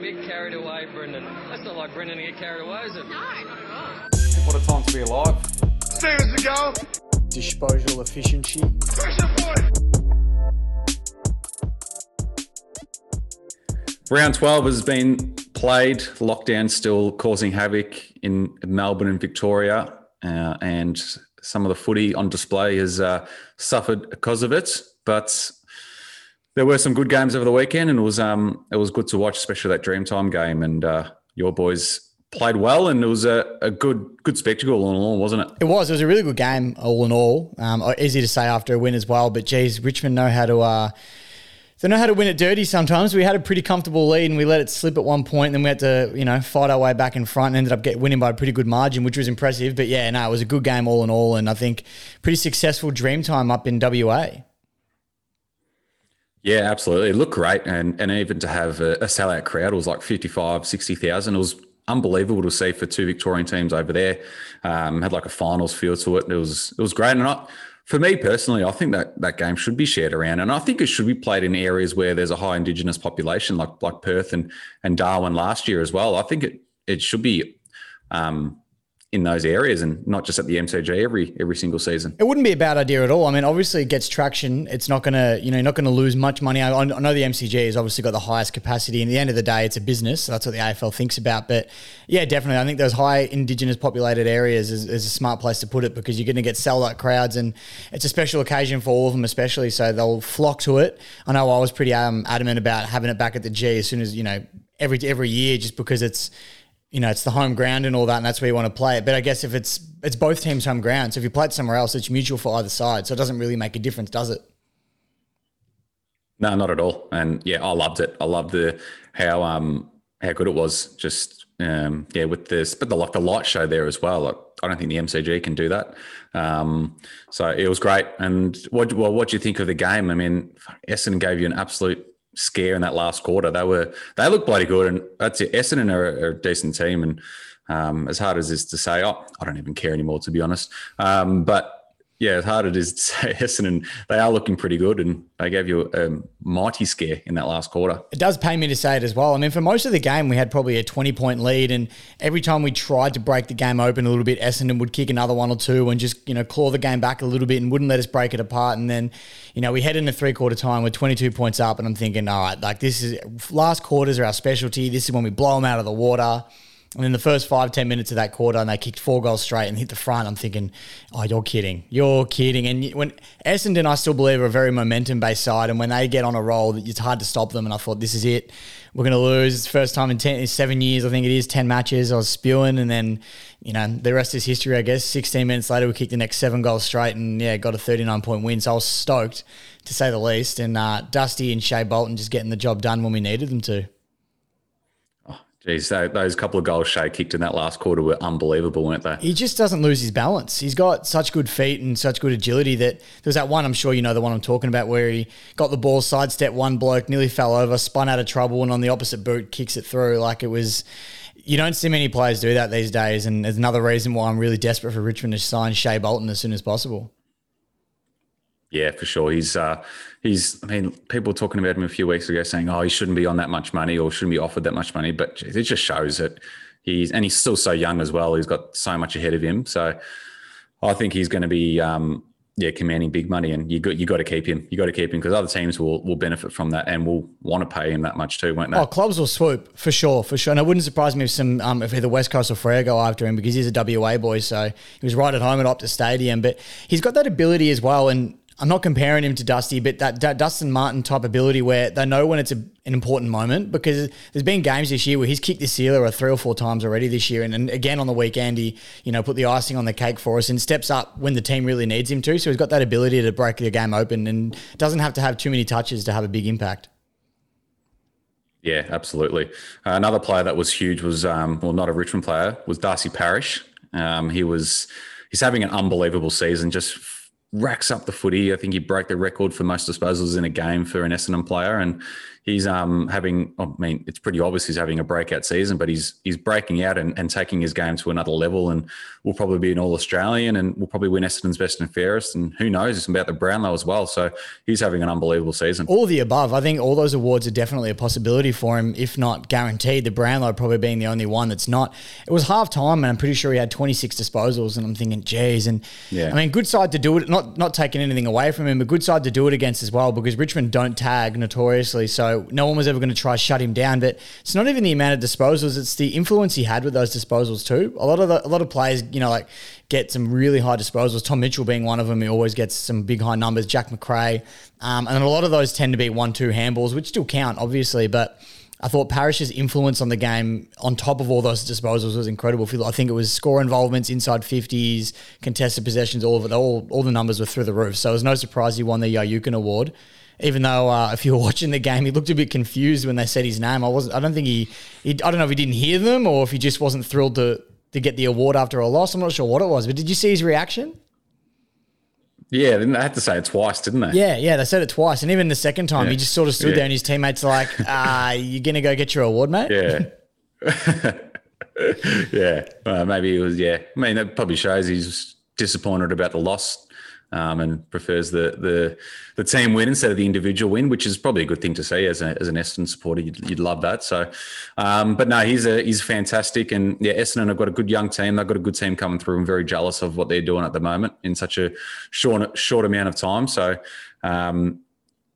a bit carried away, Brendan. That's not like Brendan to get carried away, is it? No, not at all. What a time to be alive. Stevens to go. Disposal efficiency. Pressure point. Round 12 has been played. Lockdown still causing havoc in Melbourne and Victoria. Uh, and some of the footy on display has uh, suffered because of it. But there were some good games over the weekend, and it was um, it was good to watch, especially that Dreamtime game. And uh, your boys played well, and it was a, a good good spectacle all in all, wasn't it? It was. It was a really good game, all in all. Um, easy to say after a win as well, but geez, Richmond know how to. Uh, they know how to win it dirty sometimes. We had a pretty comfortable lead and we let it slip at one point, and then we had to, you know, fight our way back in front and ended up get winning by a pretty good margin, which was impressive. But yeah, no, it was a good game all in all, and I think pretty successful dream time up in WA. Yeah, absolutely. It looked great. And and even to have a, a sellout crowd, it was like 55, 60,000. It was unbelievable to see for two Victorian teams over there. Um, had like a finals feel to it. It was it was great. And I, for me personally, I think that that game should be shared around, and I think it should be played in areas where there's a high Indigenous population, like like Perth and and Darwin last year as well. I think it it should be um, in those areas and not just at the MCG every every single season. It wouldn't be a bad idea at all. I mean, obviously it gets traction. It's not going to, you know, not going to lose much money. I, I, know the MCG has obviously got the highest capacity. And at the end of the day, it's a business. So that's what the AFL thinks about. But yeah, definitely. I think those high Indigenous populated areas is, is a smart place to put it because you're going to get sell out crowds and it's a special occasion for all of them, especially. So they'll flock to it. I know I was pretty um, adamant about having it back at the G as soon as, you know, every every year just because it's you know, it's the home ground and all that, and that's where you want to play it. But I guess if it's it's both teams' home ground, so if you play it somewhere else, it's mutual for either side. So it doesn't really make a difference, does it? No, not at all. And yeah, I loved it. I loved the how um how good it was. Just um yeah, with this, but the like the light show there as well. Like, I don't think the MCG can do that. Um, so it was great. And what well, what do you think of the game? I mean, Essendon gave you an absolute scare in that last quarter. They were they looked bloody good, and that's it. Essendon are, are a decent team, and um, as hard as it is to say, oh, I don't even care anymore to be honest. Um, but yeah, as hard it is to say Essendon, they are looking pretty good, and they gave you a mighty scare in that last quarter. It does pay me to say it as well. I mean, for most of the game, we had probably a 20 point lead, and every time we tried to break the game open a little bit, Essendon would kick another one or two and just, you know, claw the game back a little bit and wouldn't let us break it apart. And then, you know, we head into three quarter time with 22 points up, and I'm thinking, all right, like this is last quarters are our specialty. This is when we blow them out of the water. And in the first five, 10 minutes of that quarter, and they kicked four goals straight and hit the front. I'm thinking, oh, you're kidding. You're kidding. And when Essendon, I still believe, are a very momentum based side. And when they get on a roll, it's hard to stop them. And I thought, this is it. We're going to lose. It's first time in 10, seven years, I think it is, 10 matches. I was spewing. And then, you know, the rest is history, I guess. 16 minutes later, we kicked the next seven goals straight and, yeah, got a 39 point win. So I was stoked, to say the least. And uh, Dusty and Shai Bolton just getting the job done when we needed them to. Geez, those couple of goals Shai kicked in that last quarter were unbelievable, weren't they? He just doesn't lose his balance. He's got such good feet and such good agility that there was that one, I'm sure you know the one I'm talking about, where he got the ball, sidestep one bloke, nearly fell over, spun out of trouble, and on the opposite boot kicks it through. Like it was, you don't see many players do that these days. And there's another reason why I'm really desperate for Richmond to sign Shai Bolton as soon as possible. Yeah, for sure. He's uh, he's. I mean, people talking about him a few weeks ago saying, "Oh, he shouldn't be on that much money or shouldn't be offered that much money," but it just shows that he's and he's still so young as well. He's got so much ahead of him. So I think he's going to be, um, yeah, commanding big money, and you got you got to keep him. You got to keep him because other teams will will benefit from that and will want to pay him that much too, won't they? Oh, clubs will swoop for sure, for sure. And it wouldn't surprise me if some um, if either West Coast or Freo go after him because he's a WA boy, so he was right at home at Optus Stadium. But he's got that ability as well, and I'm not comparing him to Dusty, but that, that Dustin Martin type ability where they know when it's a, an important moment because there's been games this year where he's kicked the sealer three or four times already this year. And, and again on the weekend, he, you know, put the icing on the cake for us and steps up when the team really needs him to. So he's got that ability to break the game open and doesn't have to have too many touches to have a big impact. Yeah, absolutely. Uh, another player that was huge was, um, well, not a Richmond player, was Darcy Parish. Um, he was, he's having an unbelievable season, just racks up the footy. I think he broke the record for most disposals in a game for an Essendon player, and he's um, having. I mean, it's pretty obvious he's having a breakout season, but he's he's breaking out and, and taking his game to another level, and will probably be an All Australian, and will probably win Essendon's best and fairest, and who knows, it's about the Brownlow as well. So he's having an unbelievable season. All the above. I think all those awards are definitely a possibility for him, if not guaranteed. The Brownlow probably being the only one that's not. It was half time, and I'm pretty sure he had 26 disposals, and I'm thinking, geez, and Yeah. I mean, good side to do it. Not not taking anything away from him, but good side to do it against as well, because Richmond don't tag notoriously, so no one was ever going to try shut him down. But it's not even the amount of disposals; it's the influence he had with those disposals too. A lot of the, a lot of players, you know, like get some really high disposals. Tom Mitchell being one of them, he always gets some big high numbers. Jack Macrae, um, and a lot of those tend to be one-two handballs, which still count, obviously, but. I thought Parish's influence on the game, on top of all those disposals, was incredible. I think it was score involvements, inside fifties, contested possessions, all of it. All, all the numbers were through the roof. So it was no surprise he won the Yiooken Award. Even though, uh, if you were watching the game, he looked a bit confused when they said his name. I wasn't. I don't think he, he. I don't know if he didn't hear them or if he just wasn't thrilled to to get the award after a loss. I'm not sure what it was, but did you see his reaction? Yeah, they had to say it twice, didn't they? Yeah, yeah, they said it twice, and even the second time, he just sort of stood Yeah. there, and his teammates are like, "Ah, you're gonna go get your award, mate." Yeah. yeah. Uh, maybe it was, yeah. I mean, that probably shows he's disappointed about the loss um, and prefers the, the the team win instead of the individual win, which is probably a good thing to see as, a, as an Essendon supporter. You'd, you'd love that. So, um, but no, he's a, he's fantastic. And yeah, Essendon have got a good young team. They've got a good team coming through. I'm very jealous of what they're doing at the moment in such a short, short amount of time. So, um,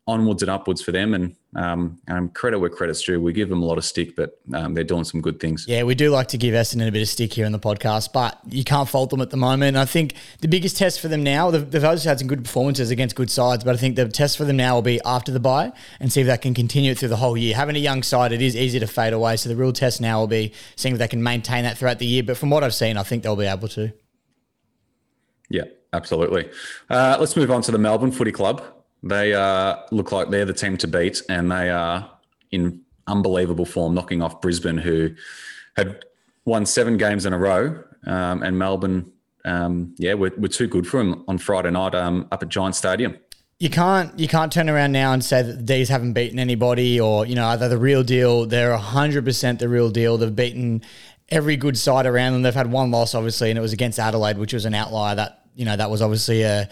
onwards and upwards for them. And um, um, credit where credit's due. We give them a lot of stick, but um, they're doing some good things. Yeah, we do like to give Essendon a bit of stick here in the podcast, but you can't fault them at the moment. I think the biggest test for them now, they've, they've obviously had some good performances against good sides, but I think the test for them now will be after the bye and see if they can continue it through the whole year. Having a young side, it is easy to fade away. So the real test now will be seeing if they can maintain that throughout the year. But from what I've seen, I think they'll be able to. Yeah, absolutely. Uh, let's move on to the Melbourne Footy Club. They uh, look like they're the team to beat, and they are in unbelievable form, knocking off Brisbane, who had won seven games in a row. Um, and Melbourne, um, yeah, were, were too good for them on Friday night um, up at Giant Stadium. you can't you can't turn around now and say that the D's haven't beaten anybody or you know they're the real deal. They're hundred percent the real deal. They've beaten every good side around them. They've had one loss obviously, and it was against Adelaide, which was an outlier. That you know that was obviously a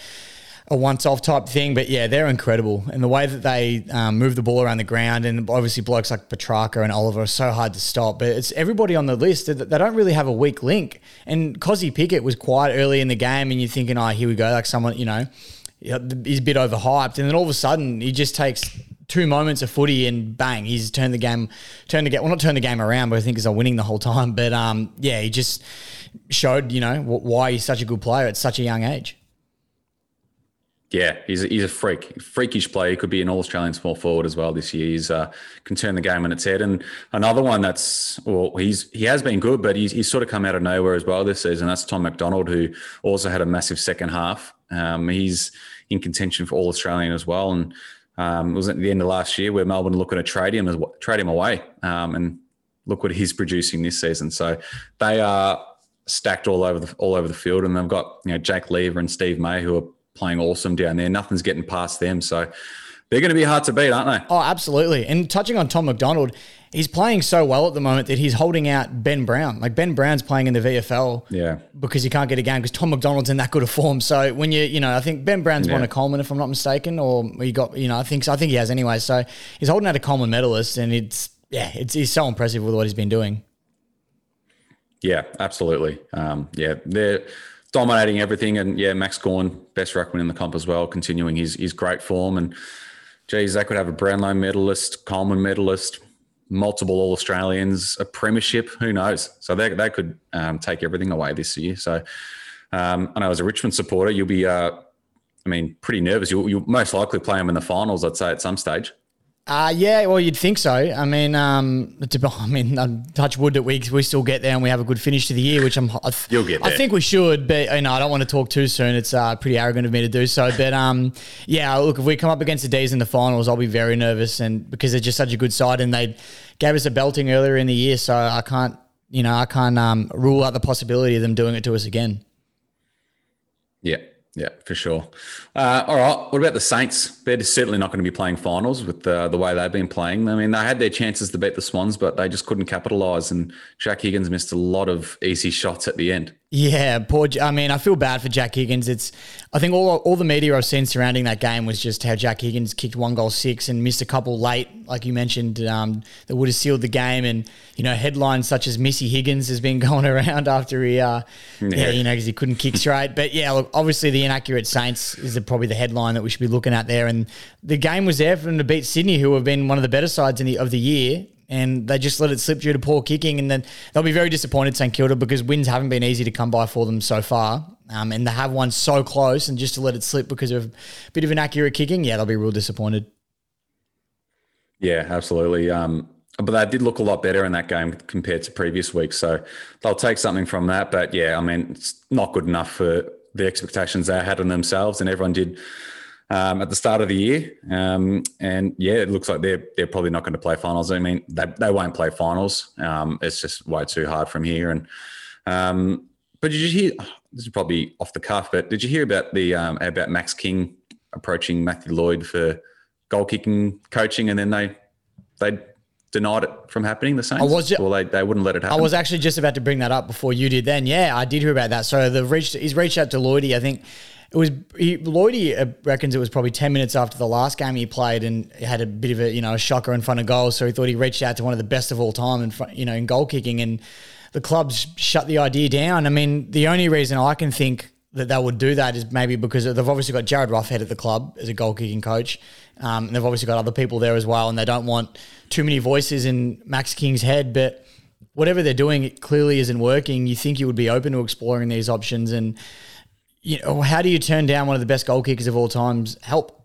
a once-off type thing, but yeah, they're incredible. And the way that they um, move the ball around the ground, and obviously blokes like Petrarca and Oliver are so hard to stop. But it's everybody on the list. They they don't really have a weak link. And Kozzy Pickett was quiet early in the game, and you're thinking, oh, here we go, like someone, you know, he's a bit overhyped, and then all of a sudden he just takes two moments of footy and bang, he's turned the game, turned the game. Well, not turned the game around, but I think he's winning the whole time. But um, yeah, he just showed you know wh- why he's such a good player at such a young age. Yeah, he's a, he's a freak, freakish player. He could be an All Australian small forward as well this year. He's uh, can turn the game on its head. And another one that's well, he's he has been good, but he's, he's sort of come out of nowhere as well this season. That's Tom McDonald, who also had a massive second half. Um, he's in contention for All Australian as well, and um, it was at the end of last year where Melbourne looking to trade him trade him away, um, and look what he's producing this season. So they are stacked all over the all over the field, and they've got you know Jake Lever and Steve May who are playing awesome down there. Nothing's getting past them, so they're going to be hard to beat, aren't they? Oh, absolutely. And touching on Tom McDonald, he's playing so well at the moment that he's holding out Ben Brown. Like Ben Brown's playing in the VFL Yeah. because he can't get a game because Tom McDonald's in that good a form. So when you, you know, I think Ben Brown's won a Coleman if I'm not mistaken, or he got, you know, I think I think he has anyway. So he's holding out a Coleman medalist, and it's yeah, it's he's so impressive with what he's been doing. Yeah, absolutely. Um, yeah, they're dominating everything, and yeah, Max Gawn, best ruckman in the comp as well, continuing his his great form. And geez, they could have a Brownlow medalist, Coleman medalist, multiple All Australians, a premiership. Who knows? So they they could um, take everything away this year. So um, I know as a Richmond supporter, you'll be. Uh, I mean, pretty nervous. You'll, you'll most likely play them in the finals, I'd say, at some stage. Uh, yeah, well, you'd think so. I mean, um, to, I mean, um, touch wood that we we still get there and we have a good finish to the year, which I'm. I th- You'll get There. I think we should, but you know, I don't want to talk too soon. It's uh, pretty arrogant of me to do so. But um, yeah, look, if we come up against the D's in the finals, I'll be very nervous, and because they're just such a good side, and they gave us a belting earlier in the year, so I can't, you know, I can't um, rule out the possibility of them doing it to us again. Yeah, Yeah, for sure. Uh, all right. What about the Saints? They're certainly not going to be playing finals with the, the way they've been playing. I mean, they had their chances to beat the Swans, but they just couldn't capitalise. And Jack Higgins missed a lot of easy shots at the end. Yeah, poor. I mean, I feel bad for Jack Higgins. It's, I think all all the media I've seen surrounding that game was just how Jack Higgins kicked one goal six and missed a couple late, like you mentioned, um, that would have sealed the game. And you know, headlines such as Missy Higgins has been going around after he, uh, yeah. yeah you know, because he couldn't kick straight. But yeah, look, obviously the inaccurate Saints is probably the headline that we should be looking at there. And the game was there for them to beat Sydney, who have been one of the better sides in the, of the year and they just let it slip due to poor kicking. And then they'll be very disappointed, St Kilda, because wins haven't been easy to come by for them so far. Um, and they have one so close, and just to let it slip because of a bit of inaccurate kicking, yeah, they'll be real disappointed. Yeah, absolutely. Um, but they did look a lot better in that game compared to previous weeks. So they'll take something from that. But yeah, I mean, it's not good enough for the expectations they had on themselves, and everyone did um, at the start of the year. Um, and yeah, it looks like they're they're probably not going to play finals. I mean, they, they won't play finals. Um, it's just way too hard from here. And um, but did you hear? This is probably off the cuff, but did you hear about the um, about Max King approaching Matthew Lloyd for goal kicking coaching, and then they they denied it from happening. The same I was, or they, they wouldn't let it happen. I was actually just about to bring that up before you did. Then, yeah, I did hear about that. So the reached he's reached out to Lloydie. I think it was he, Lloydie reckons it was probably ten minutes after the last game he played and had a bit of a you know a shocker in front of goals. So he thought he reached out to one of the best of all time in front, you know in goal kicking, and the clubs shut the idea down. I mean, the only reason I can think that they would do that is maybe because they've obviously got Jarryd Roughead at the club as a goal kicking coach. Um, and they've obviously got other people there as well, and they don't want too many voices in Max King's head. But whatever they're doing, it clearly isn't working. You think you would be open to exploring these options, and you know, how do you turn down one of the best goal kickers of all times? Help.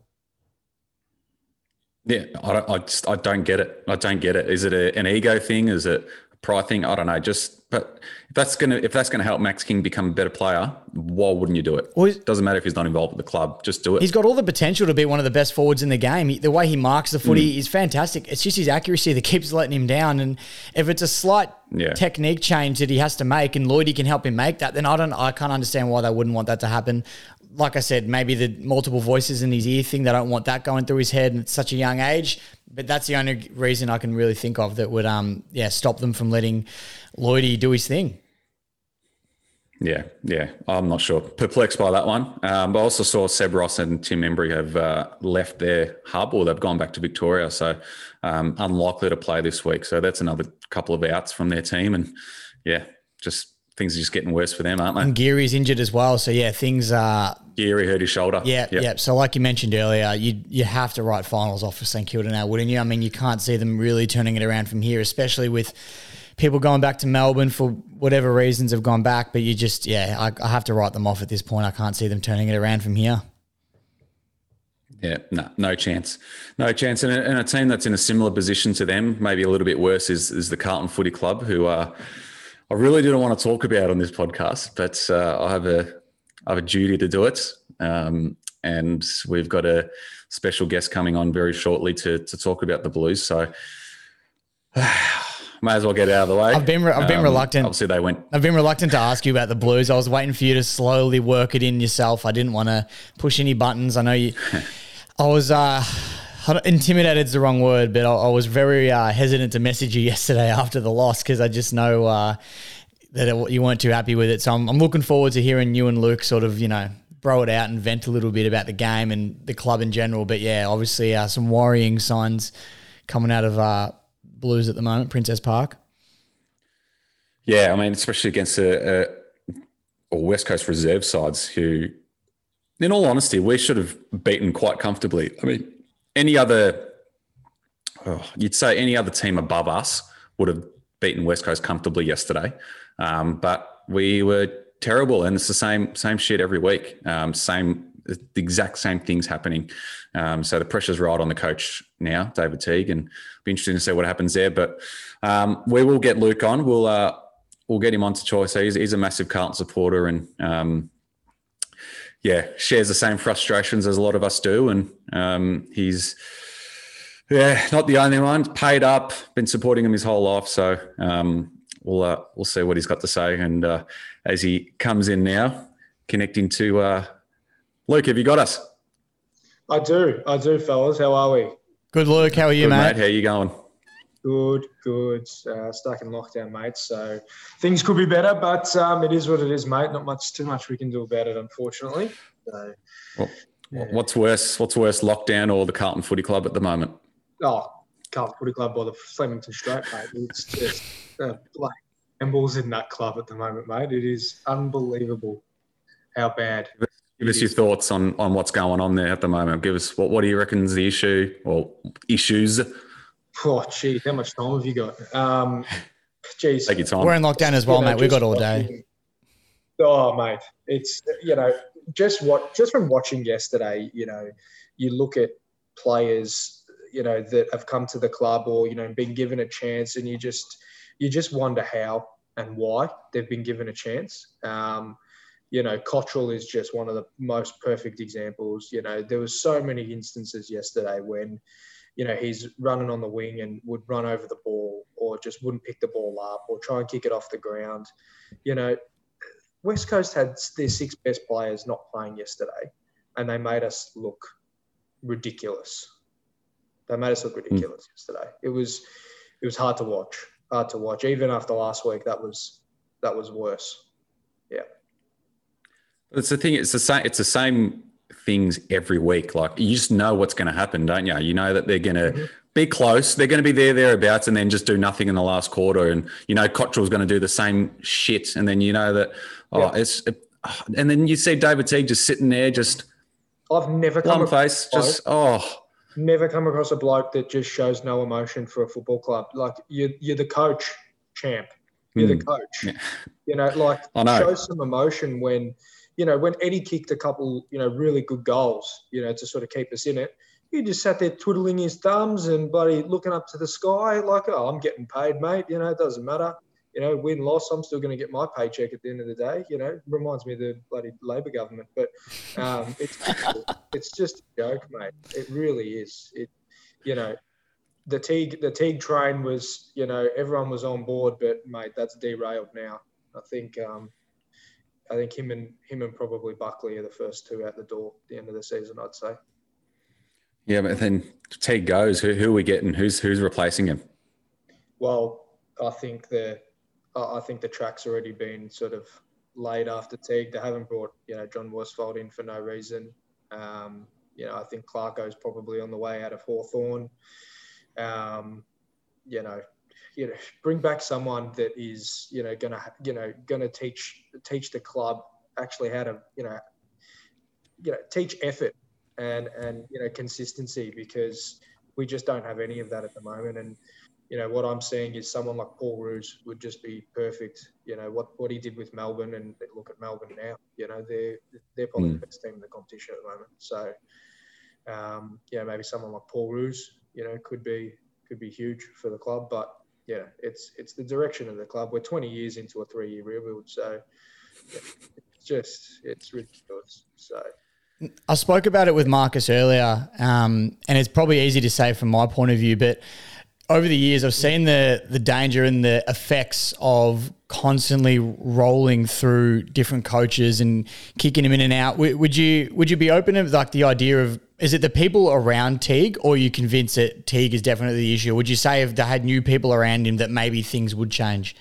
Yeah, I don't, I just I don't get it. I don't get it. Is it a, an ego thing? Is it a pride thing? I don't know. Just but if that's gonna if that's gonna help Max King become a better player, why wouldn't you do it? Well, Doesn't matter if he's not involved with the club. Just do it. He's got all the potential to be one of the best forwards in the game. The way he marks the footy mm. is fantastic. It's just his accuracy that keeps letting him down. And if it's a slight yeah. technique change that he has to make, and Lloydie can help him make that, then I don't. I can't understand why they wouldn't want that to happen. Like I said, maybe the multiple voices in his ear thing. They don't want that going through his head at such a young age. But that's the only reason I can really think of that would, um, yeah, stop them from letting Lloydie do his thing. Yeah, yeah, I'm not sure. Perplexed by that one. Um, but I also saw Seb Ross and Tim Membrey have uh, left their hub or they've gone back to Victoria. So um, unlikely to play this week. So that's another couple of outs from their team. And yeah, just things are just getting worse for them, aren't they? And Geary's injured as well. So yeah, things are. Geary hurt his shoulder. Yeah, yep. yeah. So like you mentioned earlier, you you have to write finals off for St Kilda now, wouldn't you? I mean, you can't see them really turning it around from here, especially with people going back to Melbourne for whatever reasons have gone back. But you just, yeah, I, I have to write them off at this point. I can't see them turning it around from here. Yeah, no, no chance, no chance. And a, and a, team that's in a similar position to them, maybe a little bit worse, is is the Carlton Footy Club, who uh, I really didn't want to talk about on this podcast, but uh, I have a I have a duty to do it, um, and we've got a special guest coming on very shortly to to talk about the Blues. So. May as well get out of the way. I've been I've been um, reluctant. Obviously, they went. I've been reluctant to ask you about the Blues. I was waiting for you to slowly work it in yourself. I didn't want to push any buttons. I know you. I was uh, intimidated is the wrong word, but I, I was very uh, hesitant to message you yesterday after the loss because I just know uh, that you weren't too happy with it. So I'm, I'm looking forward to hearing you and Luke sort of you know bro it out and vent a little bit about the game and the club in general. But yeah, obviously uh, some worrying signs coming out of uh, Blues at the moment, Princess Park. Yeah, I mean, especially against a, a or West Coast reserve sides who, in all honesty, we should have beaten quite comfortably. I mean, any other, oh, you'd say any other team above us would have beaten West Coast comfortably yesterday, um, but we were terrible, and it's the same same shit every week. Um, same the exact same things happening. Um, so the pressure's right on the coach now, David Teague, and be interesting to see what happens there. But um, we will get Luke on. We'll uh, we'll get him on to choice. He's, he's a massive Carlton supporter, and um, yeah, shares the same frustrations as a lot of us do. And um, he's yeah, not the only one. Paid up, been supporting him his whole life. So um, we'll uh, we'll see what he's got to say. And uh, as he comes in now, connecting to uh, Luke, have you got us? I do, I do, fellas. How are we? Good, Luke. How are you, Good, mate? How you going? Good, good. Uh, stuck in lockdown, mate. So things could be better, but um, it is what it is, mate. Not much, too much we can do about it, unfortunately. So, Well, Yeah. What's worse? What's worse, lockdown or the Carlton Footy Club at the moment? Oh, Carlton Footy Club by the Flemington Straight, mate. It's just uh, like shambles in that club at the moment, mate. It is unbelievable how bad. Give us your thoughts on on what's going on there at the moment. Give us what what do you reckon's the issue or issues? Oh, geez, how much time have you got? Um, geez. Take your time. We're in lockdown as well, you know, mate. We've got all day. watching- Oh, mate, it's you know just what just from watching yesterday, you know, you look at players, you know, that have come to the club or you know been given a chance, and you just you just wonder how and why they've been given a chance. Um, you know, Cottrell is just one of the most perfect examples. You know, there was so many instances yesterday when, you know, he's running on the wing and would run over the ball or just wouldn't pick the ball up or try and kick it off the ground. You know, West Coast had their six best players not playing yesterday and they made us look ridiculous. They made us look ridiculous yesterday. It was it was hard to watch. Hard to watch. Even after last week that was that was worse. Yeah. It's the thing. It's the same. It's the same things every week. Like you just know what's going to happen, don't you? You know that they're going to Mm-hmm. be close. They're going to be there thereabouts, and then just do nothing in the last quarter. And you know Cottrell's going to do the same shit. And then you know that. Oh, Yeah. it's. And then you see David Teague just sitting there, just I've never come face, just oh, never come across a bloke that just shows no emotion for a football club. Like you're, you're the coach, champ. You're the hmm. coach. Yeah. You know, like I know. show some emotion when, you know, when Eddie kicked a couple, you know, really good goals, you know, to sort of keep us in it. He just sat there twiddling his thumbs and buddy looking up to the sky like, oh, I'm getting paid, mate. You know, it doesn't matter. You know, win loss, I'm still going to get my paycheck at the end of the day. You know, reminds me of the bloody Labor government, but um, it's it's just a joke, mate. It really is. It, you know, the Teague the Teague train was, you know, everyone was on board, but mate, that's derailed now. I think um, I think him and him and probably Buckley are the first two out the door at the end of the season. I'd say. yeah. But then Teague goes. Who, who are we getting? Who's who's replacing him? Well, I think the I I think the track's already been sort of laid after Teague. They haven't brought you know John Worsfold in for no reason. Um, you know, I think Clarko's probably on the way out of Hawthorn. Um, you know, you know, bring back someone that is you know gonna you know gonna teach teach the club actually how to you know you know teach effort and and you know consistency because we just don't have any of that at the moment and you know what I'm seeing is someone like Paul Roos would just be perfect. You know what what he did with Melbourne, and look at Melbourne now. You know they're they're probably the best team in the competition at the moment. So um, yeah, maybe someone like Paul Roos, you know, could be could be huge for the club. But yeah, it's it's the direction of the club. We're 20 years into a three year rebuild, so yeah, it's just it's ridiculous. So. I spoke about it with Marcus earlier, um, and it's probably easy to say from my point of view, but over the years, I've seen the the danger and the effects of constantly rolling through different coaches and kicking them in and out. Would, you would you be open to like the idea of is it the people around Teague, or are you convinced that Teague is definitely the issue? Would you say if they had new people around him that maybe things would change?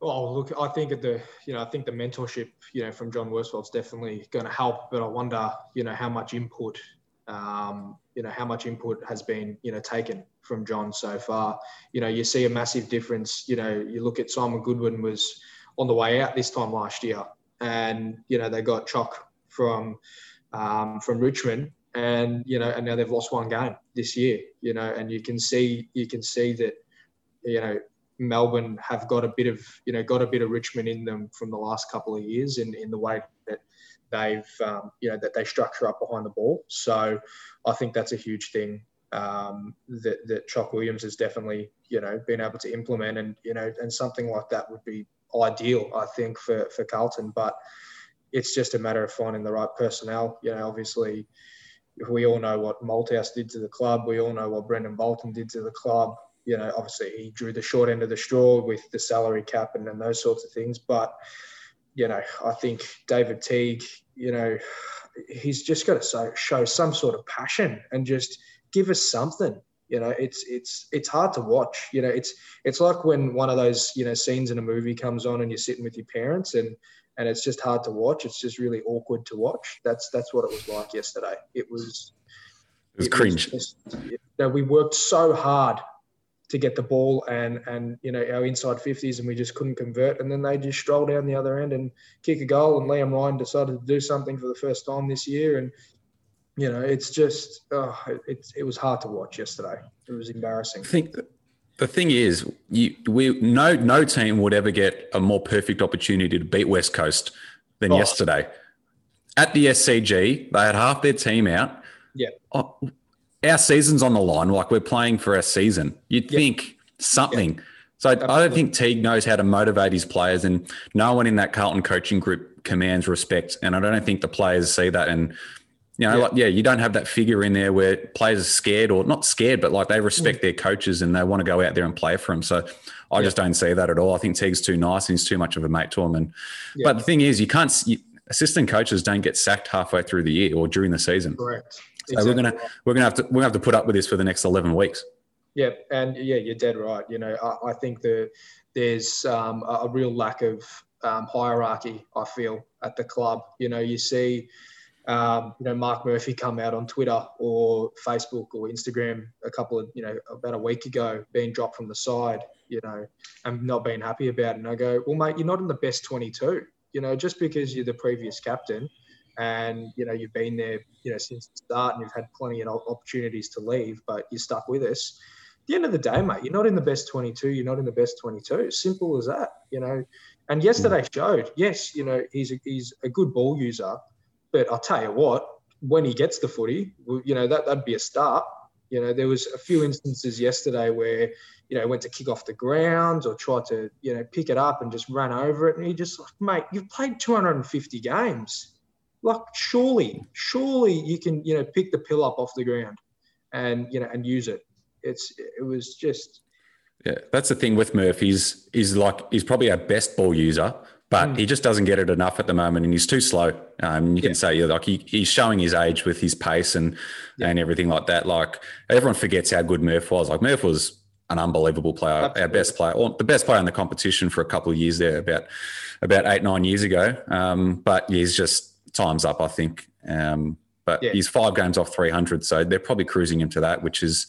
Oh, look, I think at the, you know, I think the mentorship, you know, from John Worsfold's definitely going to help. But I wonder, you know, how much input, um, you know, how much input has been, you know, taken from John so far. You know, you see a massive difference. You know, you look at Simon Goodwin was on the way out this time last year, and you know they got Chock from um, from Richmond, and you know, and now they've lost one game this year. You know, and you can see you can see that, you know, Melbourne have got a bit of, you know, got a bit of Richmond in them from the last couple of years in, in the way that they've, um, you know, that they structure up behind the ball. So I think that's a huge thing um, that, that Chock Williams has definitely, you know, been able to implement and, you know, and something like that would be ideal, I think, for, for Carlton. But it's just a matter of finding the right personnel. You know, obviously, we all know what Malthouse did to the club. We all know what Brendon Bolton did to the club you know, obviously he drew the short end of the straw with the salary cap and, and those sorts of things. But you know, I think David Teague, you know, he's just got to show, show some sort of passion and just give us something. You know, it's it's it's hard to watch. You know, it's it's like when one of those you know scenes in a movie comes on and you're sitting with your parents and and it's just hard to watch. It's just really awkward to watch. That's that's what it was like yesterday. It was it was cringe. Was just, you know, we worked so hard to get the ball and and you know our inside 50s and we just couldn't convert. And then they just stroll down the other end and kick a goal. And Liam Ryan decided to do something for the first time this year. And you know it's just oh, it, it was hard to watch yesterday. It was embarrassing. I think the thing is you we no no team would ever get a more perfect opportunity to beat West Coast than oh. yesterday. At the SCG they had half their team out. Yeah. Oh, our season's on the line. Like we're playing for a season. You'd yep. think something. Yep. So Absolutely. I don't think Teague knows how to motivate his players, and no one in that Carlton coaching group commands respect. And I don't think the players see that. And you know, yeah. like yeah, you don't have that figure in there where players are scared or not scared, but like they respect mm. their coaches and they want to go out there and play for them. So I yeah. just don't see that at all. I think Teague's too nice and he's too much of a mate to him. And yeah. but the thing is, you can't. You, assistant coaches don't get sacked halfway through the year or during the season. Correct. So exactly. we're gonna we're gonna have to we're gonna have to put up with this for the next eleven weeks. Yeah, and yeah, you're dead right. You know, I, I think that there's um, a real lack of um, hierarchy. I feel at the club. You know, you see. Um, you know, Mark Murphy come out on Twitter or Facebook or Instagram a couple of, you know, about a week ago, being dropped from the side, you know, and not being happy about it. And I go, well, mate, you're not in the best 22. You know, just because you're the previous captain and you know you've been there you know since the start and you've had plenty of opportunities to leave but you're stuck with us at the end of the day mate you're not in the best 22 you're not in the best 22 simple as that you know. And yesterday mm. showed yes you know he's a, he's a good ball user but i'll tell you what when he gets the footy you know that, that'd be a start. You know there was a few instances yesterday where you know went to kick off the ground or tried to you know pick it up and just run over it and he just like mate you've played 250 games like surely, surely you can, you know, pick the pill up off the ground and, you know, and use it. It's, it was just. Yeah, that's the thing with Murphy. He's, he's like, he's probably our best ball user, but mm. he just doesn't get it enough at the moment and he's too slow. Um, you can yeah. say, yeah, like he, he's showing his age with his pace and, yeah. and everything like that. Like everyone forgets how good Murph was. Like Murph was an unbelievable player, Absolutely. our best player, or the best player in the competition for a couple of years there, about about eight nine years ago. Um, but he's just time's up, I think. Um, but yeah. he's five games off 300, so they're probably cruising him to that, which is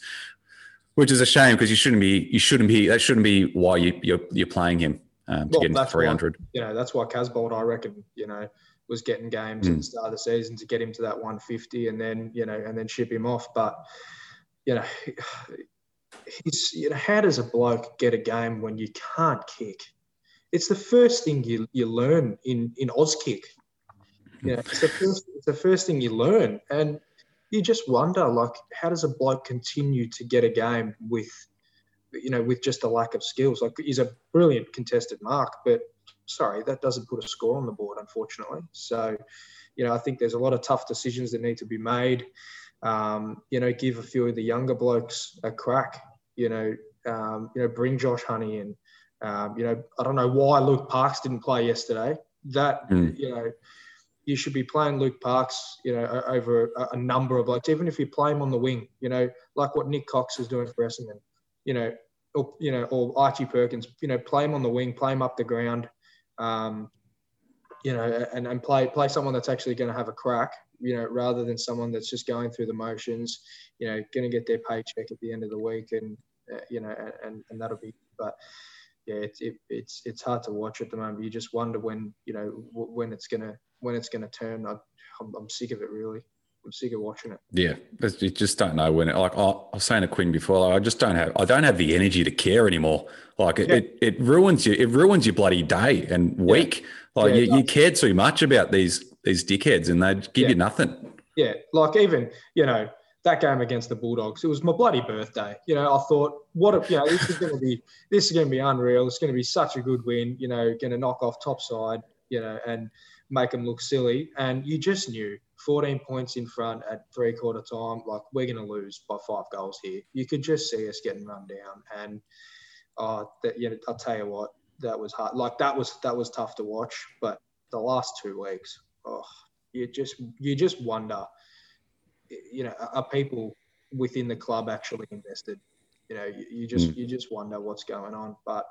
which is a shame because you shouldn't be you shouldn't be that shouldn't be why you you're, you're playing him um, to well, get into 300. Why, you know that's why Casboult, I reckon, you know, was getting games mm. at the start of the season to get him to that 150 and then you know and then ship him off. But you know, he's you know how does a bloke get a game when you can't kick? It's the first thing you, you learn in in Auskick. You know, it's the first it's the first thing you learn, and you just wonder like how does a bloke continue to get a game with you know with just a lack of skills? Like he's a brilliant contested mark but sorry that doesn't put a score on the board unfortunately. So you know i think there's a lot of tough decisions that need to be made. Um, you know give a few of the younger blokes a crack you know um, you know bring josh honey in. Um, you know i don't know why luke parks didn't play yesterday. That mm. you know you should be playing Luke Parks, you know, over a, a, number of blokes, even if you play him on the wing, you know, like what Nik Cox is doing for Essendon, you know, or, you know, or Archie Perkins, you know, play him on the wing, play him up the ground, um, you know, and, and play play someone that's actually going to have a crack, you know, rather than someone that's just going through the motions, you know, going to get their paycheck at the end of the week, and uh, you know, and, and that'll be, but yeah, it's it, it's it's hard to watch at the moment. You just wonder when you know when it's gonna when it's gonna turn. I, I'm, I'm sick of it really. I'm sick of watching it. Yeah, you just don't know when. It, like I was saying to Quinn before, like, I just don't have. I don't have the energy to care anymore. Like it, yeah. it, it, ruins you. It ruins your bloody day and week. Yeah. Like yeah, you, you cared too much about these these dickheads, and they give you nothing. Yeah, like even you know that game against the Bulldogs, it was my bloody birthday. You know, I thought, what a, you know, this is going to be, this is going to be unreal. It's going to be such a good win. You know, going to knock off top side. You know, and make them look silly. And you just knew 14 points in front at three quarter time, like we're going to lose by five goals here. You could just see us getting run down. And uh, that, you know, I'll tell you what, that was hard. Like that was that was tough to watch. But the last two weeks, oh, you just you just wonder, you know, are people within the club actually invested? You know, you, you just you just wonder what's going on, but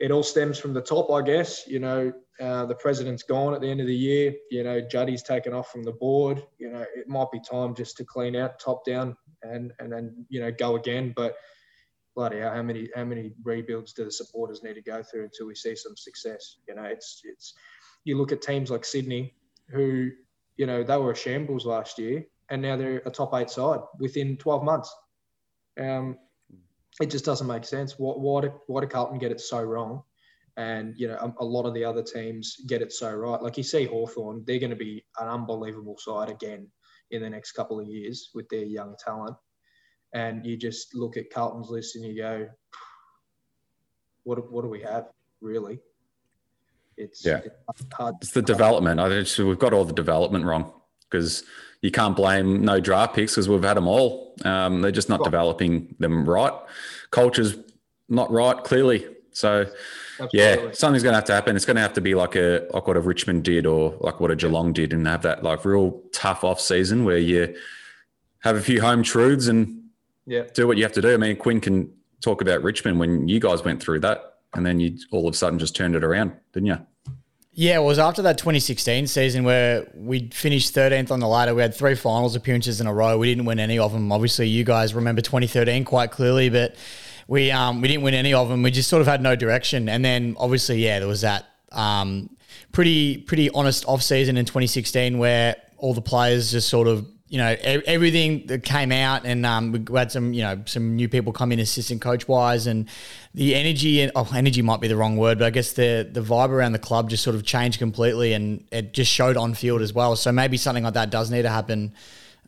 it all stems from the top, I guess. You know, uh, the president's gone at the end of the year. You know, Juddy's taken off from the board. You know, it might be time just to clean out top down and and then you know go again. But bloody hell, how many how many rebuilds do the supporters need to go through until we see some success? You know, it's it's you look at teams like Sydney, who you know they were a shambles last year, and now they're a top eight side within 12 months. Um, it just doesn't make sense. Why, why, do, why do Carlton get it so wrong? And, you know, a, a lot of the other teams get it so right. Like you see Hawthorn, they're going to be an unbelievable side again in the next couple of years with their young talent. And you just look at Carlton's list and you go, what, what do we have, really? It's, Yeah. it's hard. It's the development. I think we've got all the development wrong because you can't blame no draft picks because we've had them all. Um, they're just not developing them right. Culture's not right, clearly. So, yeah, something's going to have to happen. It's going to have to be like a like what a Richmond did or like what a Geelong did, and have that like real tough off season where you have a few home truths and Yeah. do what you have to do. I mean, Quinn can talk about Richmond when you guys went through that, and then you all of a sudden just turned it around, didn't you? Yeah, it was after that 2016 season where we finished 13th on the ladder. We had three finals appearances in a row. We didn't win any of them. Obviously, you guys remember 2013 quite clearly, but we um, we didn't win any of them. We just sort of had no direction. And then obviously, yeah, there was that um, pretty pretty honest off season in 2016 where all the players just sort of you know everything that came out and um, we had some you know some new people come in assistant coach wise and the energy and oh energy might be the wrong word but I guess the the vibe around the club just sort of changed completely and it just showed on field as well so maybe something like that does need to happen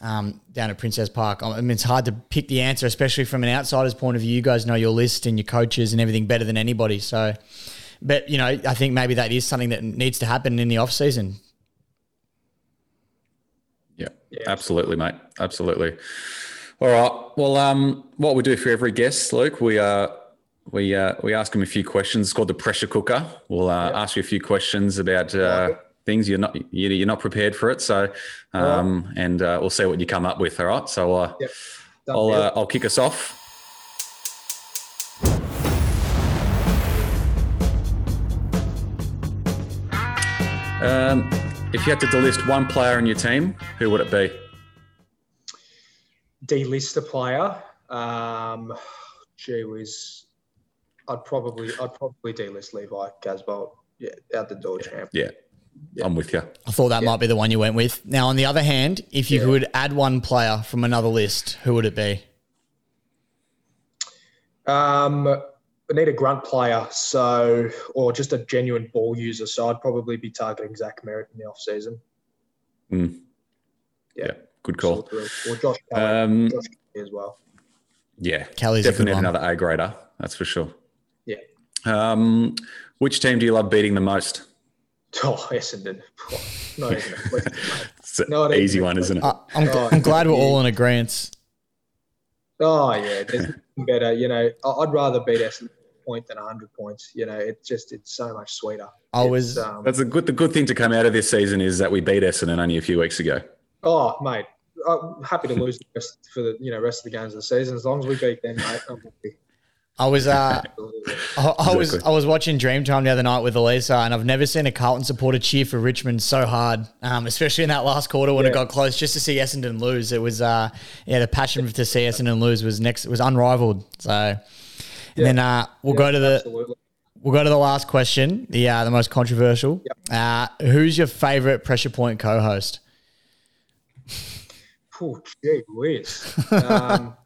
um, down at Princess Park. I mean, it's hard to pick the answer, especially from an outsider's point of view. You guys know your list and your coaches and everything better than anybody. So, but you know, I think maybe that is something that needs to happen in the off season. Yeah, absolutely, mate. Absolutely. All right. Well, um, what we do for every guest, Luke, we uh, we uh, we ask them a few questions. It's called the pressure cooker. We'll uh, ask you a few questions about uh, things you're not you- you're not prepared for it. So, um, and uh, we'll see what you come up with. All right. So, uh, Yep. I'll uh, I'll kick us off. Um, if you had to delist one player in your team, who would it be? delist a player. Um, gee whiz, I'd probably I'd probably delist Levi Casboult. Yeah, out the door champ. Yeah, I'm with you. I thought that might be the one you went with. Now, on the other hand, if you Yeah. could add one player from another list, who would it be? Um, I need a grunt player, so or just a genuine ball user. So I'd probably be targeting Zach Merrett in the off season. Mm. Yeah. Yeah, good call. Or Josh Kelly, Um, Josh as well. Yeah, Kelly's definitely one. another A grader. That's for sure. Yeah. Um, which team do you love beating the most? Oh, Essendon. Not even a. It's an No, easy one, isn't it? Uh, I'm, Oh, I'm glad we're yeah. all in agreement. Oh yeah, there's better. You know, I- I'd rather beat Essendon a point than hundred points. You know, it's just it's so much sweeter. I was um, That's a good. The good thing to come out of this season is that we beat Essendon only a few weeks ago. oh mate, I'm happy to lose the rest for the you know rest of the games of the season as long as we beat them, mate. I'm happy. I was uh, I, I was I was watching Dreamtime the other night with Elisa, and I've never seen a Carlton supporter cheer for Richmond so hard, um, especially in that last quarter when it got close, just to see Essendon lose. It was uh, yeah, the passion to see Essendon lose was next was unrivaled. So, and then uh, we'll go to the Absolutely. we'll go to the last question, the uh, the most controversial. Uh, who's your favorite pressure point co-host? Oh, gee whiz. Um,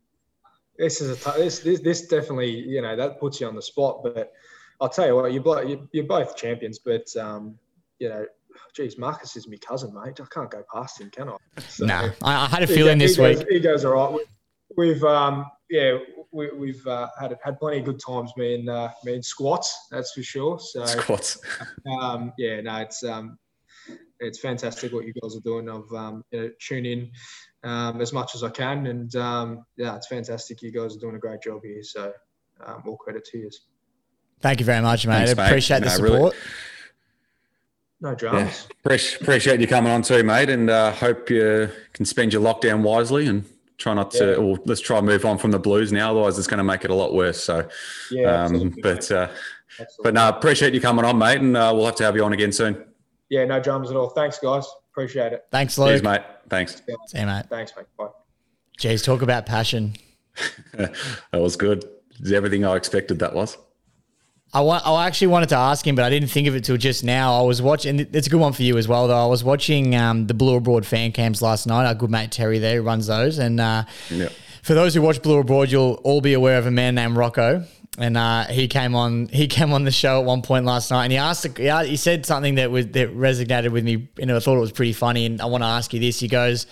this is a t- this, this this definitely you know that puts you on the spot. But I'll tell you what, you both you, you're both champions. But um, you know, geez, Marcus is my cousin, mate. I can't go past him, can I? So, Nah, I, had a feeling this he goes, week. He goes all right. We- We've um, yeah, we, we've uh, had had plenty of good times, me and uh, me and squats. That's for sure. So Squats. um, yeah, no, it's um, it's fantastic what you guys are doing. I've um, you know, tune in um, as much as I can, and um, yeah, it's fantastic. You guys are doing a great job here. So um, all credit to you. Thank you very much, mate. Thanks, I mate. appreciate the No, really- support. No dramas. Appreciate, appreciate you coming on too, mate, and uh, hope you can spend your lockdown wisely and try not to. Yeah. Or let's try and move on from the Blues now. Otherwise, it's going to make it a lot worse. So, Yeah, um, but uh, but no, appreciate you coming on, mate, and uh, we'll have to have you on again soon. yeah, no dramas at all. Thanks, guys. Appreciate it. Thanks, Cheers, mate. Thanks. See you, mate. Thanks, mate. Bye. Jeez, talk about passion. that was good. It's everything I expected. That was. I want. I actually wanted to ask him, but I didn't think of it till just now. I was watching. It's a good one for you as well, though. I was watching um, the Blue Abroad fan cams last night. Our good mate Terry there runs those, and uh, Yeah. for those who watch Blue Abroad, you'll all be aware of a man named Rocco. And uh, he came on. He came on the show at one point last night, and he asked. He He said something that was that resonated with me, and I thought it was pretty funny. And I want to ask you this. He goes,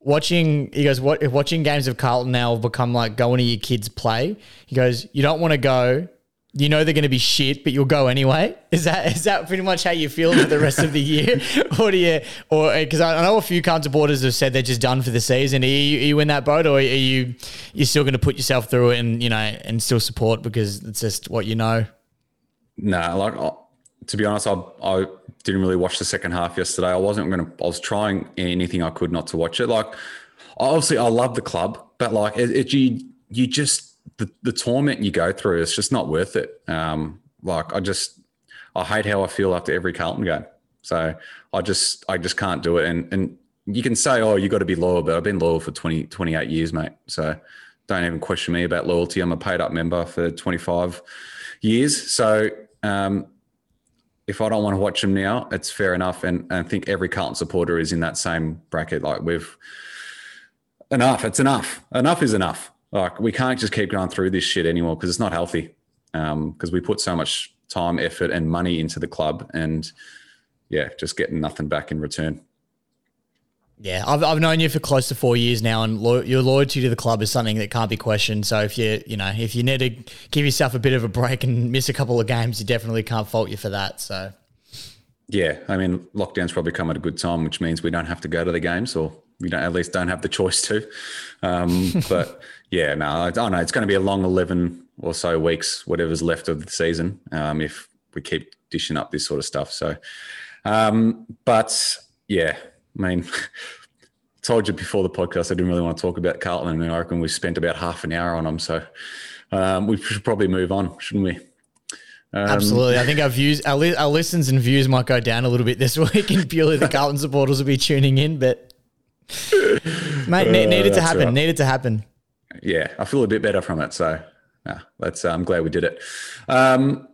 watching he goes what watching games of Carlton now have become like going to your kids play. He goes, you don't want to go. You know they're going to be shit, but you'll go anyway. Is that is that pretty much how you feel for the rest of the year, or do you, or uh, because I I know a few Carlton supporters have said they're just done for the season. Are you, are you in that boat, or are you you still going to put yourself through it and you know and still support because it's just what you know? No, like I- to be honest, I I didn't really watch the second half yesterday. I wasn't gonna. I was trying anything I could not to watch it. Like obviously, I love the club, but like it, it you you just the the torment you go through. It's just not worth it. Um, like I just I hate how I feel after every Carlton game. So I just I just can't do it. And and you can say, oh, you got to be loyal, but I've been loyal for 20, 28 years, mate. So don't even question me about loyalty. I'm a paid up member for 25 years. So um, if I don't want to watch them now, it's fair enough. And, and I think every Carlton supporter is in that same bracket. Like we've enough. It's enough. Enough is enough. Like we can't just keep going through this shit anymore because it's not healthy. Because we put so much time, effort, and money into the club, and yeah, just getting nothing back in return. Yeah, I've, I've known you for close to four years now, and lo- your loyalty to the club is something that can't be questioned. So if you you know if you need to give yourself a bit of a break and miss a couple of games, you definitely can't fault you for that. So Yeah, I mean, lockdown's probably come at a good time, which means we don't have to go to the games, or we don't at least don't have the choice to. Um, but yeah, no, I don't know. It's going to be a long eleven or so weeks, whatever's left of the season, um, if we keep dishing up this sort of stuff. So, um, but yeah, I mean. Told you before the podcast, I didn't really want to talk about Carlton, and I reckon we spent about half an hour on them. So um, we should probably move on, shouldn't we? Um, absolutely, I think our views, our, li- our listens and views might go down a little bit this week, and purely the Carlton supporters will be tuning in. But mate, ne- needed to happen. right. Needed to happen. Yeah, I feel a bit better from it. So, yeah, that's. I'm glad we did it. Um,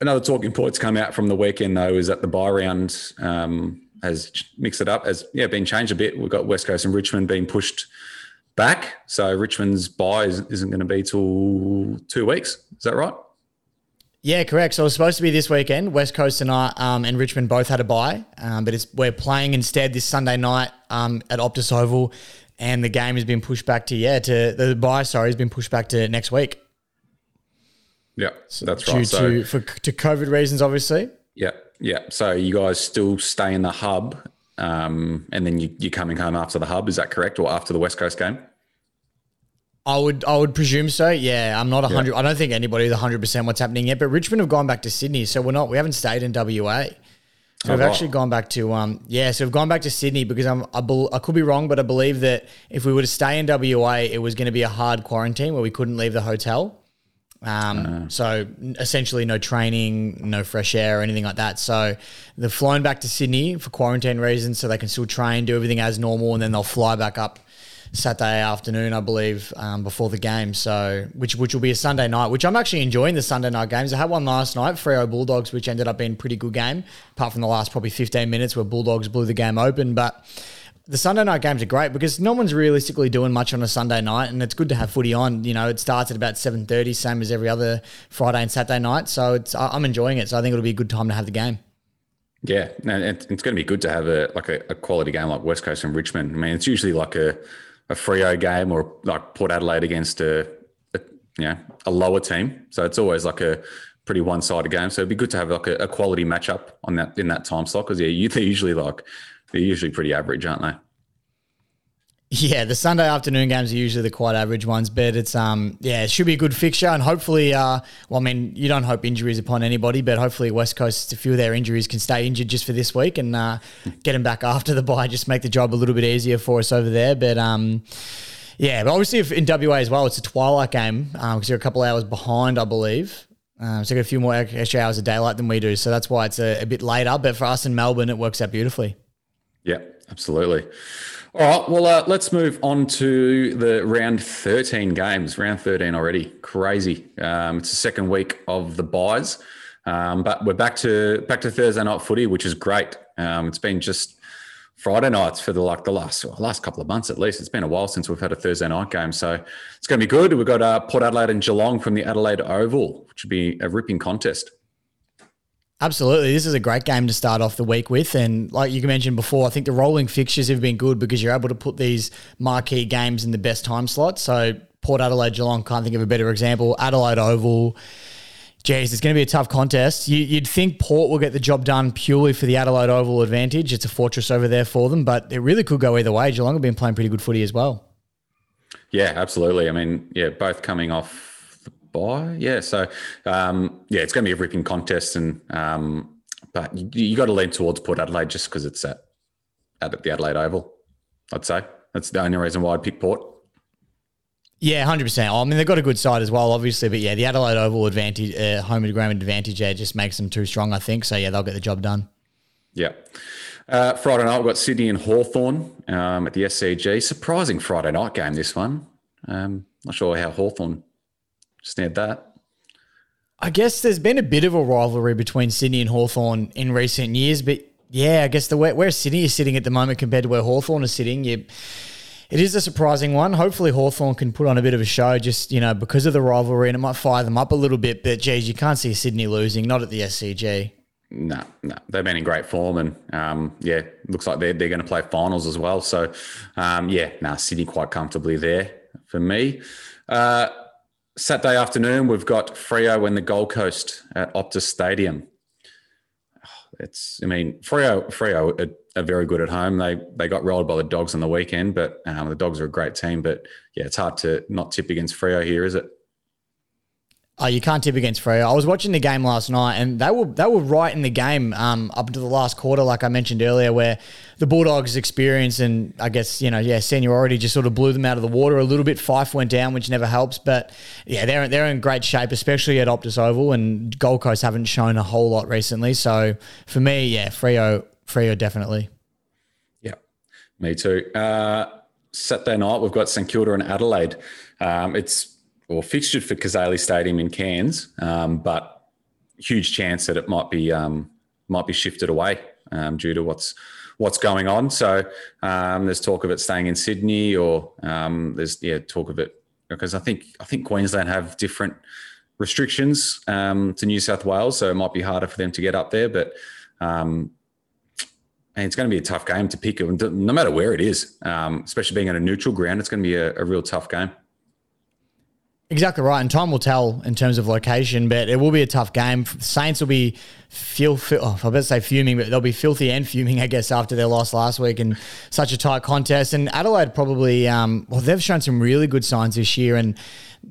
another talking point's come out from the weekend though is that the bye round um, has mixed it up. Has yeah been changed a bit. We've got West Coast and Richmond being pushed back. So Richmond's bye is, isn't going to be till two weeks. Is that right? Yeah, correct. So it was supposed to be this weekend. West Coast and I um, and Richmond both had a bye, um, but it's we're playing instead this Sunday night um, at Optus Oval, and the game has been pushed back to yeah to the bye. Sorry, has been pushed back to next week Yeah, that's due right. So to for to COVID reasons, obviously. yeah, yeah. So you guys still stay in the hub, um, and then you, you're coming home after the hub. Is that correct, or after the West Coast game? I would I would presume so. Yeah, I'm not hundred. I don't think anybody's hundred percent what's happening yet. But Richmond have gone back to Sydney, so we're not. We haven't stayed in WA. So we've actually gone back to um yeah. So we've gone back to Sydney because I'm I, bel I could be wrong, but I believe that if we were to stay in WA, it was going to be a hard quarantine where we couldn't leave the hotel. Um, so essentially no training, no fresh air or anything like that. So they've flown back to Sydney for quarantine reasons, so they can still train, do everything as normal, and then they'll fly back up Saturday afternoon, I believe, um, before the game. So, which which will be a Sunday night, which I'm actually enjoying the Sunday night games. I had one last night, Freo Bulldogs, which ended up being a pretty good game, apart from the last probably 15 minutes where Bulldogs blew the game open. But the Sunday night games are great because no one's realistically doing much on a Sunday night, and it's good to have footy on. You know, it starts at about 7:30, same as every other Friday and Saturday night. So it's I'm enjoying it. So I think it'll be a good time to have the game. Yeah, and it's going to be good to have a like a, a quality game like West Coast and Richmond. I mean, it's usually like a a Freo game or like Port Adelaide against a, a you know a lower team. So it's always like a pretty one sided game. So it'd be good to have like a, a quality matchup on that in that time slot because yeah, you, they're usually like they're usually pretty average, aren't they? Yeah, the Sunday afternoon games are usually the quite average ones, but it's um yeah, it should be a good fixture and hopefully uh well I mean you don't hope injuries upon anybody, but hopefully West Coast a few of their injuries can stay injured just for this week and uh, get them back after the bye, just make the job a little bit easier for us over there. But um yeah, but obviously if in WA as well, it's a twilight game because um, they're a couple hours behind, I believe. Um, so they got a few more extra hours of daylight than we do, so that's why it's a, a bit later. But for us in Melbourne, it works out beautifully. Yeah, absolutely. All right, well, uh, let's move on to the round 13 games. Round 13 already. Crazy. Um, it's the second week of the byes. Um, but we're back to back to Thursday night footy, which is great. Um, it's been just Friday nights for the like the last last couple of months at least. It's been a while since we've had a Thursday night game, so it's going to be good. We've got uh, Port Adelaide and Geelong from the Adelaide Oval, which would be a ripping contest. Absolutely. This is a great game to start off the week with. And like you mentioned before, I think the rolling fixtures have been good because you're able to put these marquee games in the best time slots. So Port Adelaide Geelong, can't think of a better example. Adelaide Oval. Geez, it's going to be a tough contest. You, would think Port will get the job done purely for the Adelaide Oval advantage. It's a fortress over there for them, but it really could go either way. Geelong have been playing pretty good footy as well. Yeah, absolutely. I mean, yeah, both coming off Yeah, so um, yeah, it's going to be a ripping contest, and um, but you, you got to lean towards Port Adelaide just because it's at at the Adelaide Oval. I'd say that's the only reason why I'd pick Port. Yeah, hundred percent. I mean, they've got a good side as well, obviously, but yeah, the Adelaide Oval advantage, uh, home ground advantage, there just makes them too strong. I think so. Yeah, they'll get the job done. Yeah. Uh, Friday night, we've got Sydney and Hawthorn um, at the SCG. Surprising Friday night game, this one. Um, not sure how Hawthorn snared that. I guess there's been a bit of a rivalry between Sydney and Hawthorn in recent years, but yeah, I guess the where, where Sydney is sitting at the moment compared to where Hawthorn is sitting, you, it is a surprising one. Hopefully Hawthorn can put on a bit of a show just, you know, because of the rivalry and it might fire them up a little bit, but geez, you can't see Sydney losing, not at the SCG. No, no, they've been in great form, and um, yeah, looks like they're they're going to play finals as well. So, um, yeah, now nah, Sydney quite comfortably there for me. Uh, Saturday afternoon, we've got Freo and the Gold Coast at Optus Stadium. It's, I mean, Freo, Freo are, are, very good at home. They they got rolled by the Dogs on the weekend, but um, the Dogs are a great team. But yeah, it's hard to not tip against Freo here, is it? Oh, you can't tip against Freo. I was watching the game last night, and they were they were right in the game um, up to the last quarter, like I mentioned earlier, where the Bulldogs' experience and I guess you know yeah seniority just sort of blew them out of the water a little bit. Fyfe went down, which never helps, but yeah, they're they're in great shape, especially at Optus Oval, and Gold Coast haven't shown a whole lot recently. So for me, yeah, Freo, Freo definitely. Yeah, me too. Uh, Saturday night we've got St Kilda and Adelaide. Um, it's or fixtured for Cazaly Stadium in Cairns, um, but huge chance that it might be um, might be shifted away um, due to what's what's going on. So um, there's talk of it staying in Sydney, or um, there's yeah talk of it because I think I think Queensland have different restrictions to New South Wales, so it might be harder for them to get up there, but. and it's going to be a tough game to pick, no matter where it is. especially being at a neutral ground, it's going to be a, a real tough game. Exactly right, and time will tell in terms of location, but it will be a tough game. Saints will be feel, oh, I better say fuming, but they'll be filthy and fuming, I guess, after their loss last week and such a tight contest. And Adelaide probably, um, well, they've shown some really good signs this year, and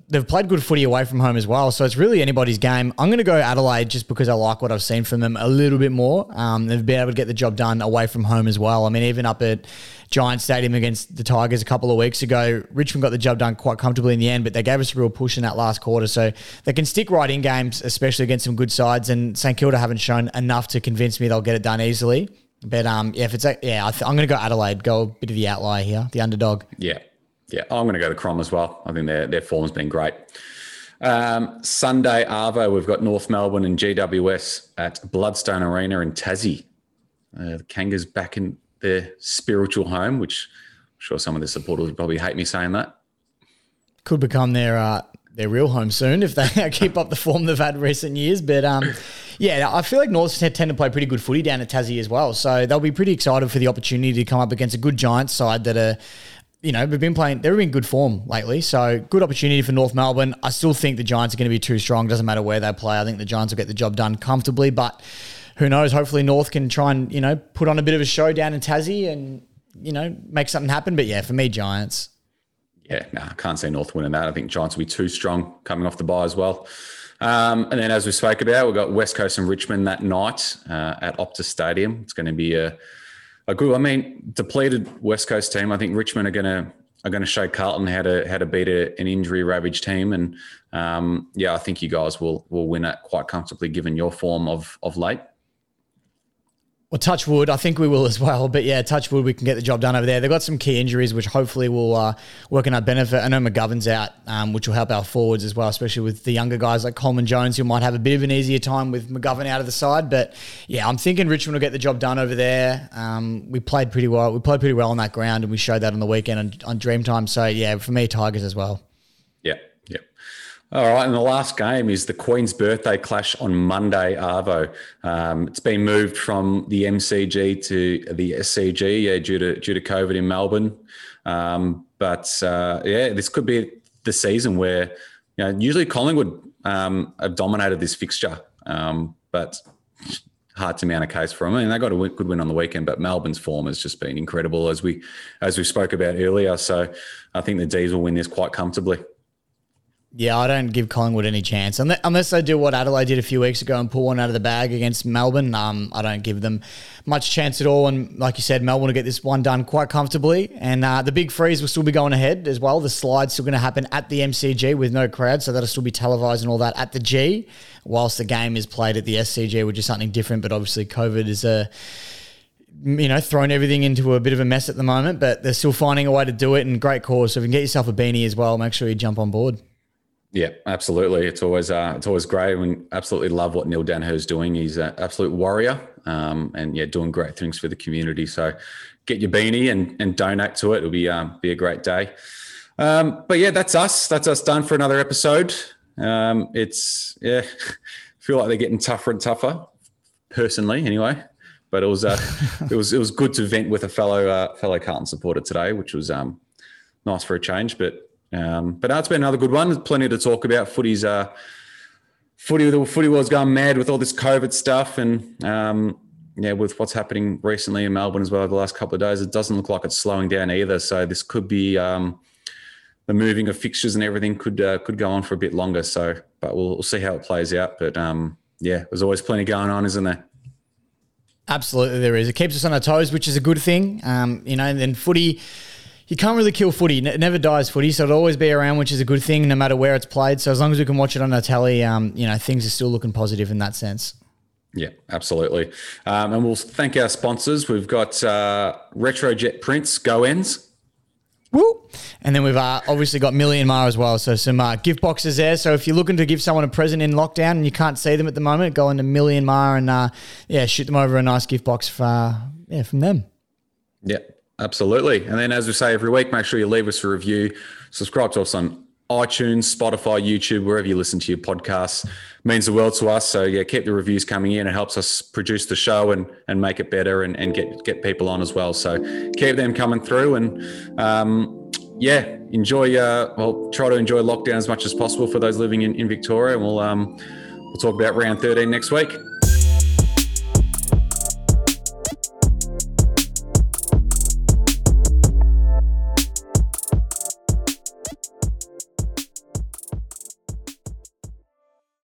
they've played good footy away from home as well. So it's really anybody's game. I'm going to go Adelaide just because I like what I've seen from them a little bit more. Um, they've been able to get the job done away from home as well. I mean, even up at Giant Stadium against the Tigers a couple of weeks ago. Richmond got the job done quite comfortably in the end, but they gave us a real push in that last quarter. So they can stick right in games, especially against some good sides. And St Kilda haven't shown enough to convince me they'll get it done easily. But um, yeah, if it's yeah, I am going to go Adelaide. Go a bit of the outlier here, the underdog. Yeah, yeah, I'm going to go to Crom as well. I think their their form's been great. Um, Sunday Arvo, we've got North Melbourne and GWS at Blundstone Arena in Tassie. Uh, the Kangas back in their spiritual home, which I'm sure some of the supporters would probably hate me saying that. Could become their uh, their real home soon if they keep up the form they've had recent years. But um, yeah, I feel like North tend to play pretty good footy down at Tassie as well. So they'll be pretty excited for the opportunity to come up against a good Giants side that are you know, they've been playing, they're in good form lately. So good opportunity for North Melbourne. I still think the Giants are going to be too strong. Doesn't matter where they play. I think the Giants will get the job done comfortably. But who knows? Hopefully, North can try and you know put on a bit of a show down in Tassie, and you know, make something happen. But yeah, for me, Giants. Yeah, no, I can't see North winning that. I think Giants will be too strong coming off the bye as well. Um, and then, as we spoke about, we've got West Coast and Richmond that night uh, at Optus Stadium. It's going to be a, good. I mean, depleted West Coast team. I think Richmond are going to are going to show Carlton how to how to beat a, an injury ravaged team. And um, yeah, I think you guys will will win it quite comfortably given your form of of late. Well, touch wood. I think we will as well. But yeah, touch wood. We can get the job done over there. They've got some key injuries, which hopefully will uh, work in our benefit. I know McGovern's out, um, which will help our forwards as well, especially with the younger guys like Coleman Jones, who might have a bit of an easier time with McGovern out of the side. But yeah, I'm thinking Richmond will get the job done over there. Um, we played pretty well. We played pretty well on that ground, and we showed that on the weekend on, on Dreamtime. So yeah, for me, Tigers as well. All right, and the last game is the Queen's birthday clash on Monday, Arvo. Um, it's been moved from the MCG to the SCG yeah, due to due to COVID in Melbourne. Um, but uh, yeah, this could be the season where you know usually Collingwood um, have dominated this fixture, um, but hard to mount a case for them. I mean, they got a good win on the weekend, but Melbourne's form has just been incredible as we as we spoke about earlier. So I think the D's will win this quite comfortably. Yeah, I don't give Collingwood any chance unless, unless they do what Adelaide did a few weeks ago and pull one out of the bag against Melbourne. Um, I don't give them much chance at all. And like you said, Melbourne will get this one done quite comfortably. And uh, the big freeze will still be going ahead as well. The slide's still going to happen at the MCG with no crowd, so that'll still be televised and all that at the G, whilst the game is played at the SCG, which is something different. But obviously, COVID is a you know, thrown everything into a bit of a mess at the moment, but they're still finding a way to do it and great cause. So if you can get yourself a beanie as well, make sure you jump on board. Yeah, absolutely. It's always uh, it's always great. We absolutely love what Neale Daniher's doing. He's an absolute warrior, um, and yeah, doing great things for the community. So get your beanie and, and donate to it. It'll be um, be a great day. Um, but yeah, that's us. That's us done for another episode. Um, it's yeah, feel like they're getting tougher and tougher. Personally, anyway. But it was uh, it was it was good to vent with a fellow uh, fellow Carlton supporter today, which was um, nice for a change. But um, but it's been another good one. There's plenty to talk about. Footy's uh, footy the footy was going mad with all this COVID stuff, and um, yeah, with what's happening recently in Melbourne as well the last couple of days, it doesn't look like it's slowing down either. So this could be um, the moving of fixtures and everything could uh, could go on for a bit longer. So, but we'll, we'll see how it plays out. But um, yeah, there's always plenty going on, isn't there? Absolutely, there is. It keeps us on our toes, which is a good thing. Um, you know, and then footy you can't really kill footy. It never dies footy, so it'll always be around, which is a good thing, no matter where it's played. So as long as we can watch it on our telly, um, you know, things are still looking positive in that sense. Yeah, absolutely. Um, and we'll thank our sponsors. We've got uh, Retrojet Prints, Go Ends. Woo! And then we've uh, obviously got Million Mar as well. So some uh, gift boxes there. So if you're looking to give someone a present in lockdown and you can't see them at the moment, go into Million Mar and uh, yeah, shoot them over a nice gift box for, yeah, from them. Yeah, Absolutely. And then, as we say every week, make sure you leave us a review. Subscribe to us on iTunes, Spotify, YouTube, wherever you listen to your podcasts. It means the world to us. So yeah, keep the reviews coming in. It helps us produce the show and and make it better and, and get get people on as well. So keep them coming through and um, yeah, enjoy. Uh, well, try to enjoy lockdown as much as possible for those living in, in Victoria. And we'll um, we'll talk about round thirteen next week.